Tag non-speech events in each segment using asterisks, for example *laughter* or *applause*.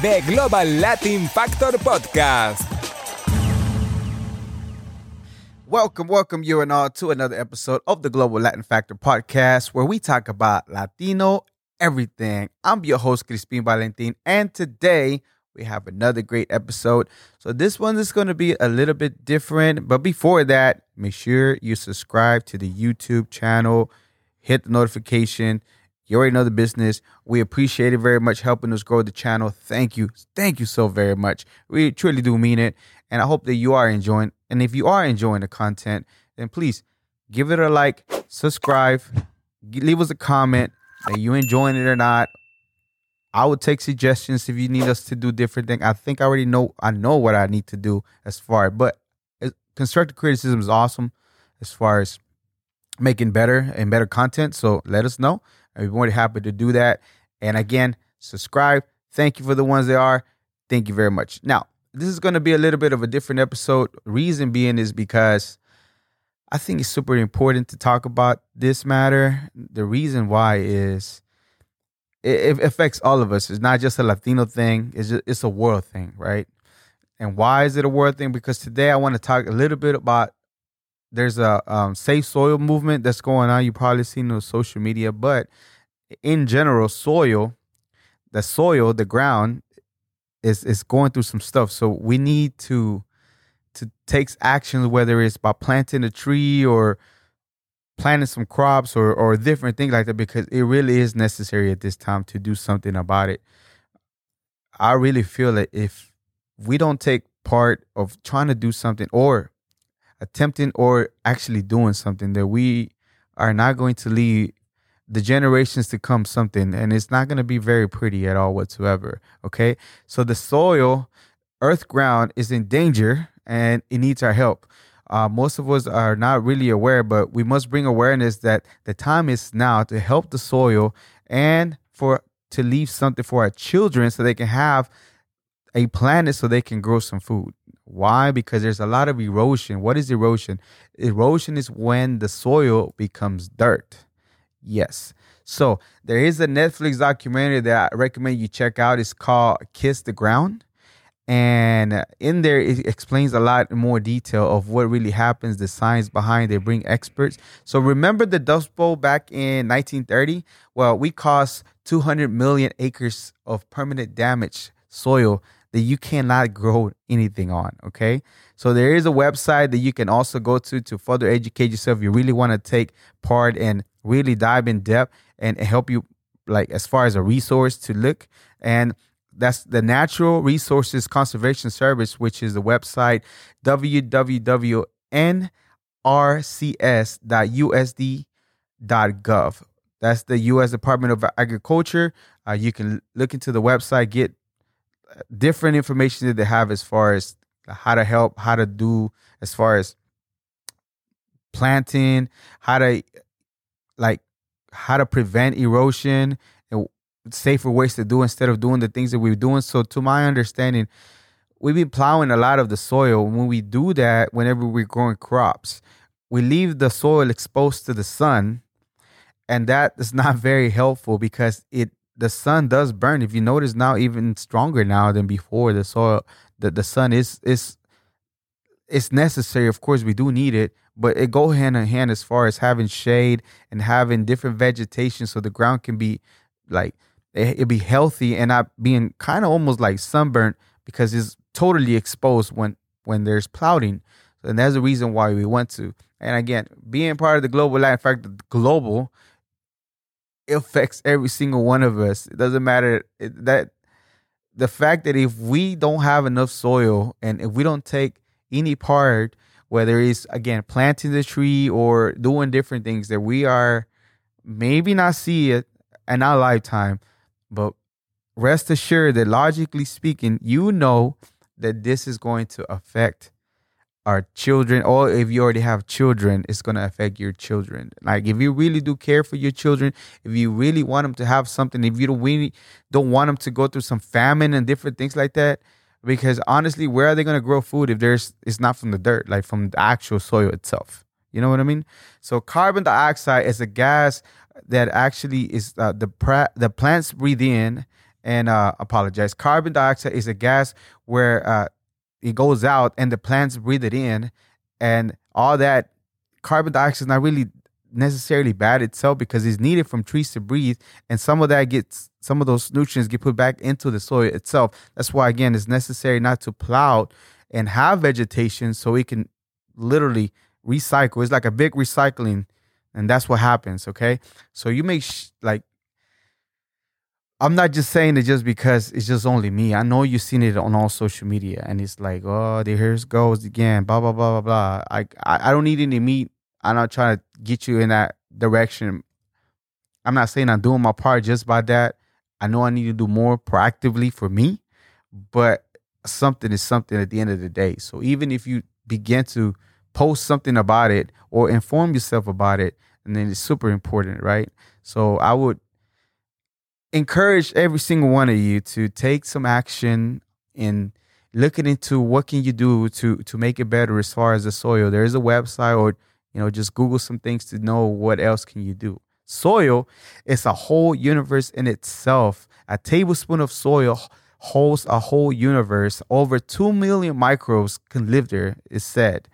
The Global Latin Factor Podcast. Welcome, welcome you and all to another episode of the Global Latin Factor Podcast, where we talk about Latino everything. I'm your host, Crispin Valentin, and today we have another great episode. So this one is going to be a little bit different, but before that, make sure you subscribe to the YouTube channel, hit the notification. You already know the business. We appreciate it very much helping us grow the channel. Thank you. Thank you so very much. We truly do mean it. And I hope that you are enjoying. And if you are enjoying the content, then please give it a like, subscribe, leave us a comment. Are you enjoying it or not? I would take suggestions if you need us to do different things. I think I already know I know what I need to do as far, but constructive criticism is awesome as far as making better and better content. So let us know. I'd be more than happy to do that. And again, subscribe. Thank you for the ones that are. Thank you very much. Now, this is going to be a little bit of a different episode. Reason being is because I think it's super important to talk about this matter. The reason why is it, it affects all of us. It's not just a Latino thing. It's just, it's a world thing, right? And why is it a world thing? Because today I want to talk a little bit about there's a um, save soil movement that's going on. You probably seen on social media, but in general, soil, the soil, the ground, is is going through some stuff. So we need to to take actions, whether it's by planting a tree or planting some crops or or different things like that, because it really is necessary at this time to do something about it. I really feel that if we don't take part of trying to do something or attempting or actually doing something that we are not going to leave the generations to come something and it's not going to be very pretty at all whatsoever okay? So the soil earth ground is in danger and it needs our help. Uh, most of us are not really aware but we must bring awareness that the time is now to help the soil and for to leave something for our children so they can have a planet so they can grow some food why? Because there's a lot of erosion. What is erosion? Erosion is when the soil becomes dirt. Yes. So there is a Netflix documentary that I recommend you check out. It's called Kiss the Ground. And in there, it explains a lot more detail of what really happens, the science behind. They bring experts. So remember the Dust Bowl back in 1930? Well, we caused 200 million acres of permanent damage soil that you cannot grow anything on. Okay. So there is a website that you can also go to to further educate yourself. You really want to take part and really dive in depth and help you, like, as far as a resource to look. And that's the Natural Resources Conservation Service, which is the website www.nrcs.usda.gov. That's the U.S. Department of Agriculture. Uh, you can look into the website, get different information that they have as far as how to help, how to do as far as planting, how to like how to prevent erosion and safer ways to do instead of doing the things that we're doing. So to my understanding, we've been plowing a lot of the soil. When we do that, whenever we're growing crops, we leave the soil exposed to the sun. And that is not *laughs* very helpful because it the sun does burn. If you notice now, even stronger now than before, the soil, the, the sun is is it's necessary. Of course, we do need it, but it go hand in hand as far as having shade and having different vegetation, so the ground can be like it, it be healthy and not being kind of almost like sunburnt because it's totally exposed when when there's plowing. And that's the reason why we went to. And again, being part of the global in fact, global it affects every single one of us. It doesn't matter that the fact that if we don't have enough soil and if we don't take any part, whether it's again planting the tree or doing different things, that we are maybe not see it in our lifetime, but rest assured that logically speaking, you know that this is going to affect our children, or if you already have children, it's going to affect your children. Like if you really do care for your children, if you really want them to have something, if you don't really don't want them to go through some famine and different things like that, because honestly, where are they going to grow food if there's it's not from the dirt, like from the actual soil itself? You know what I mean? So carbon dioxide is a gas that actually is uh, the pra- the plants breathe in and uh, apologize. Carbon dioxide is a gas where uh, it goes out and the plants breathe it in, and all that carbon dioxide is not really necessarily bad itself because it's needed from trees to breathe, and some of that gets some of those nutrients get put back into the soil itself. That's why again it's necessary not to plow and have vegetation so it can literally recycle. It's like a big recycling, and that's what happens. Okay, so you make sh- like I'm not just saying it just because it's just only me. I know you've seen it on all social media, and it's like, oh, there here it goes again, blah blah blah blah blah. I, I don't need any meat. I'm not trying to get you in that direction. I'm not saying I'm doing my part just by that. I know I need to do more proactively for me, but something is something at the end of the day. So even if you begin to post something about it or inform yourself about it, and then it's super important, right? So I would encourage every single one of you to take some action in looking into what can you do to to make it better as far as the soil. There is a website or you know just Google some things to know what else can you do. Soil is a whole universe in itself. A tablespoon of soil holds a whole universe. Over 2 million microbes can live there, is said.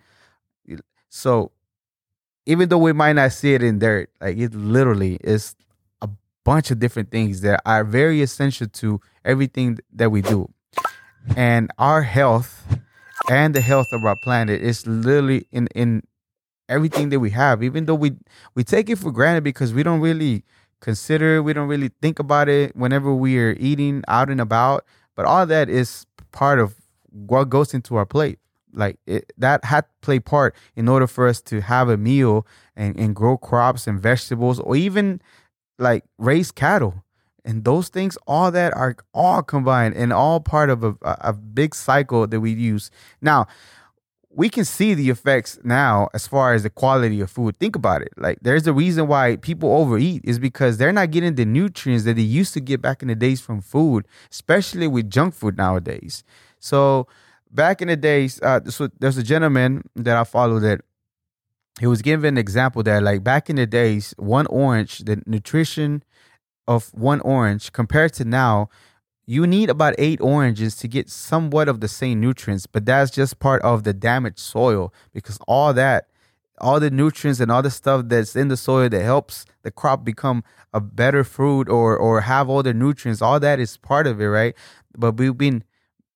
So even though we might not see it in dirt, like it literally is bunch of different things that are very essential to everything that we do. And our health and the health of our planet is literally in in everything that we have, even though we we take it for granted because we don't really consider, we don't really think about it whenever we are eating out and about. But all that is part of what goes into our plate. Like it, that had to play part in order for us to have a meal and, and grow crops and vegetables or even like raise cattle. And those things, all that are all combined and all part of a, a big cycle that we use. Now, we can see the effects now as far as the quality of food. Think about it. Like there's a reason why people overeat is because they're not getting the nutrients that they used to get back in the days from food, especially with junk food nowadays. So back in the days, uh, so there's a gentleman that I follow that he was giving an example that like back in the days, one orange, the nutrition of one orange compared to now you need about eight oranges to get somewhat of the same nutrients, but that's just part of the damaged soil because all that, all the nutrients and all the stuff that's in the soil that helps the crop become a better fruit or or have all the nutrients, all that is part of it, right? But we've been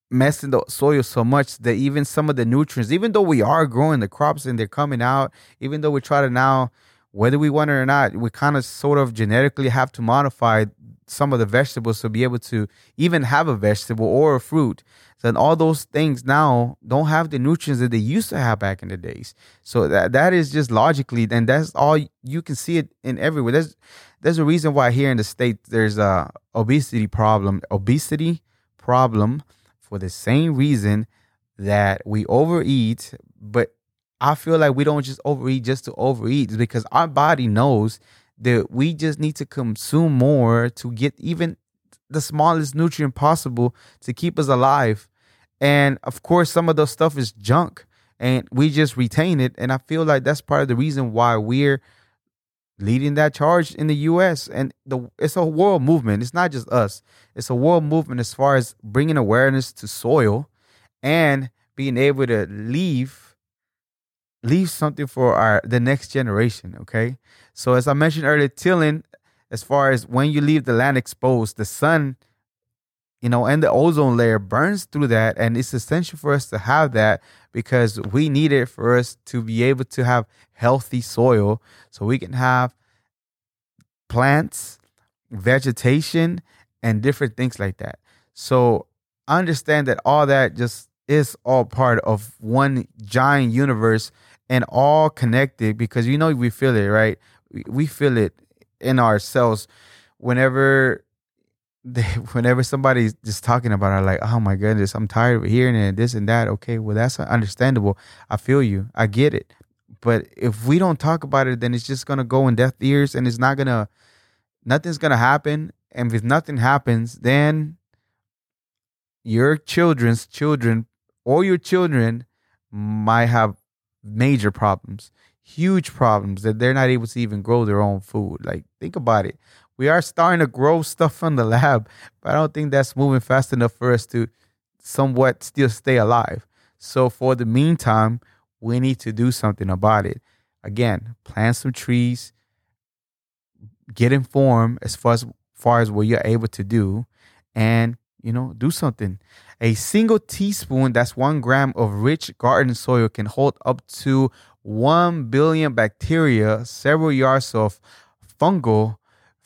messing the soil so much that even some of the nutrients, even though we are growing the crops and they're coming out, even though we try to now whether we want it or not, we kind of sort of genetically have to modify some of the vegetables to be able to even have a vegetable or a fruit. Then all those things now don't have the nutrients that they used to have back in the days. So that that is just logically, and that's all you can see it in everywhere. There's there's a reason why here in the state there's a obesity problem, obesity problem for the same reason that we overeat, but I feel like we don't just overeat just to overeat because our body knows that we just need to consume more to get even the smallest nutrient possible to keep us alive. And of course, some of those stuff is junk and we just retain it. And I feel like that's part of the reason why we're leading that charge in the US. And the it's a world movement. It's not just us, it's a world movement as far as bringing awareness to soil and being able to leave leave something for our the next generation okay so as i mentioned earlier tilling as far as when you leave the land exposed the sun you know and the ozone layer burns through that and it's essential for us to have that because we need it for us to be able to have healthy soil so we can have plants vegetation and different things like that so understand that all that just is all part of one giant universe and all connected because you know we feel it, right? We feel it in ourselves whenever they, *laughs* whenever somebody's just talking about it, like, oh my goodness, I'm tired of hearing it, this and that. Okay, well that's understandable. I feel you. I get it. But if we don't talk about it, then it's just gonna go in deaf ears, and it's not gonna, nothing's gonna happen. And if nothing happens, then your children's children or your children might have major problems, huge problems that they're not able to even grow their own food. Like, think about it. We are starting to grow stuff from the lab, but I don't think that's moving fast enough for us to somewhat still stay alive. So for the meantime, we need to do something about it. Again, plant some trees, get informed as far as far as what you're able to do, and you know, do something. A single teaspoon, that's one gram of rich garden soil, can hold up to 1 billion bacteria, several yards of fungal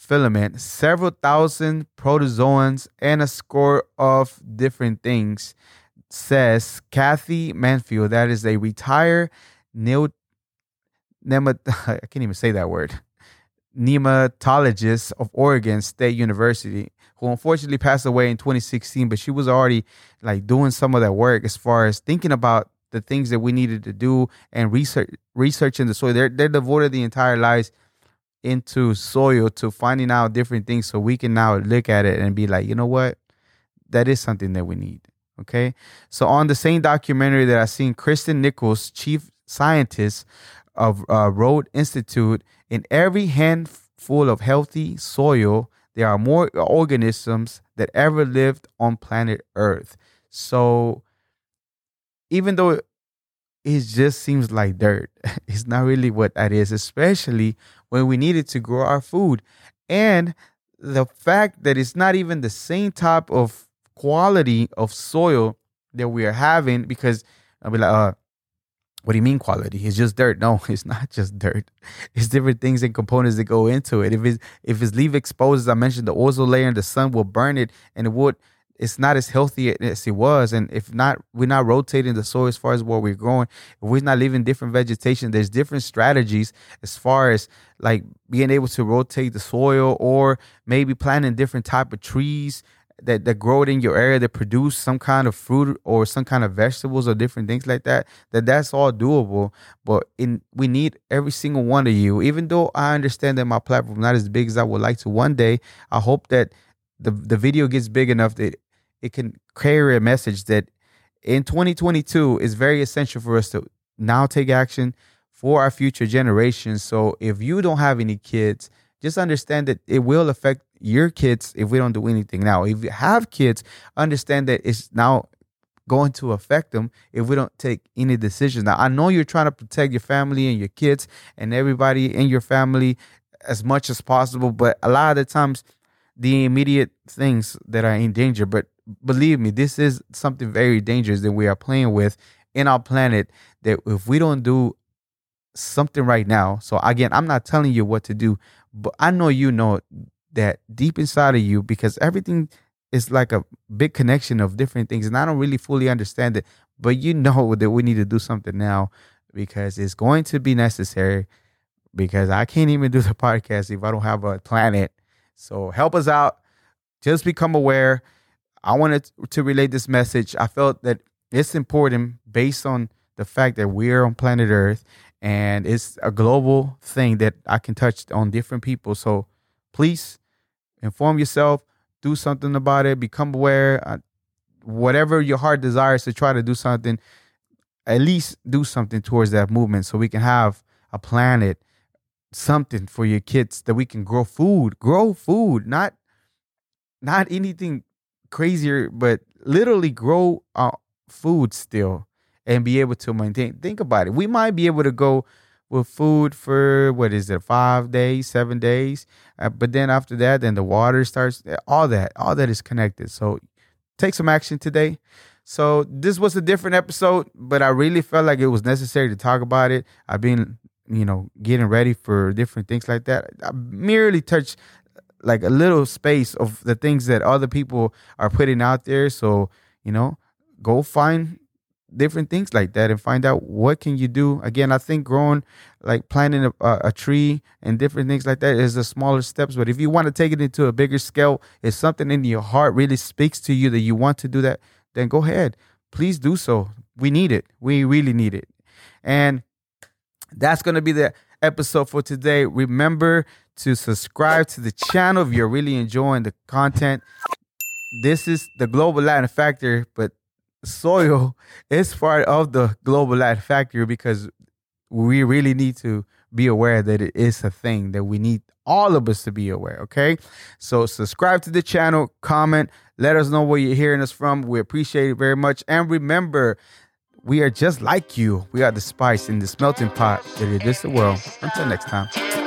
filament, several thousand protozoans, and a score of different things, says Kathy Merrifield. That is a retired neo, nemat, *laughs* I can't even say that word nematologist of Oregon State University, who unfortunately passed away in 2016. But she was already like doing some of that work as far as thinking about the things that we needed to do and research researching the soil. They're they're devoted the entire lives into soil to finding out different things so we can now look at it and be like, you know what? That is something that we need. Okay. So on the same documentary that I seen, Kristen Nichols, chief scientist of uh, Rodale Institute, in every handful of healthy soil, there are more organisms that ever lived on planet Earth. So even though it just seems like dirt, *laughs* it's not really what that is, especially when we need it to grow our food. And the fact that it's not even the same type of quality of soil that we are having, because I'll be like, uh, what do you mean quality? It's just dirt. No, *laughs* it's not just dirt. It's different things and components that go into it. If it's if it's leave exposed, as I mentioned, the ozone layer and the sun will burn it, and it would. It's not as healthy as it was, and if not, we're not rotating the soil as far as what we're growing. If we're not leaving different vegetation, there's different strategies as far as like being able to rotate the soil, or maybe planting different type of trees that, that grow it in your area that produce some kind of fruit or some kind of vegetables or different things like that that that's all doable but in we need every single one of you even though i understand that my platform not as big as i would like to one day i hope that the the video gets big enough that it can carry a message that in 2022 is very essential for us to now take action for our future generations so if you don't have any kids just understand that it will affect your kids if we don't do anything now. If you have kids, understand that it's now going to affect them if we don't take any decisions. Now, I know you're trying to protect your family and your kids and everybody in your family as much as possible, but a lot of the times, the immediate things that are in danger. But believe me, this is something very dangerous that we are playing with in our planet. That if we don't do something right now, so again, I'm not telling you what to do, but I know you know that deep inside of you because everything is like a big connection of different things and I don't really fully understand it but you know *laughs* that we need to do something now because it's going to be necessary because I can't even do the *laughs* podcast if I don't have a planet so help us out just become aware I wanted to relate this message I felt that it's important based on the fact that we're on planet earth and it's a global thing that I can touch on different people so please inform yourself, do something about it, become aware. Uh, whatever your heart desires to try to do something, at least do something towards that movement so we can have a planet, something for your kids that we can grow food, grow food, not not anything crazier, but literally grow our food still and be able to maintain. Think about it. We might be able to go with food for what is it, five days, seven days. Uh, but then after that, then the water starts. All that, all that is connected. So take some action today. So this was a different episode, but I really felt like it was necessary to talk about it. I've been, you know, getting ready for different things like that. I merely touched like a little space of the things that other people are putting out there. So, you know, go find different things like that and find out what can you do. Again i think growing like planting a, a, tree and different things like that is the smaller steps. But if you want to take it into a bigger scale if something in your heart really speaks to you that you want to do that then go ahead. Please do so. We need it. We really need it. And that's going to be the episode for today. Remember to subscribe to the channel if you're really enjoying the content this is the global latin factor but soil *laughs* is part of the global light factor because we really need to be aware that it is a thing that we need all of us to be aware. Okay. So subscribe to the channel, comment, let us know where you're hearing us from. We appreciate it very much. And remember, we are just like you. We are the spice in this melting pot that it is the world. Until next time.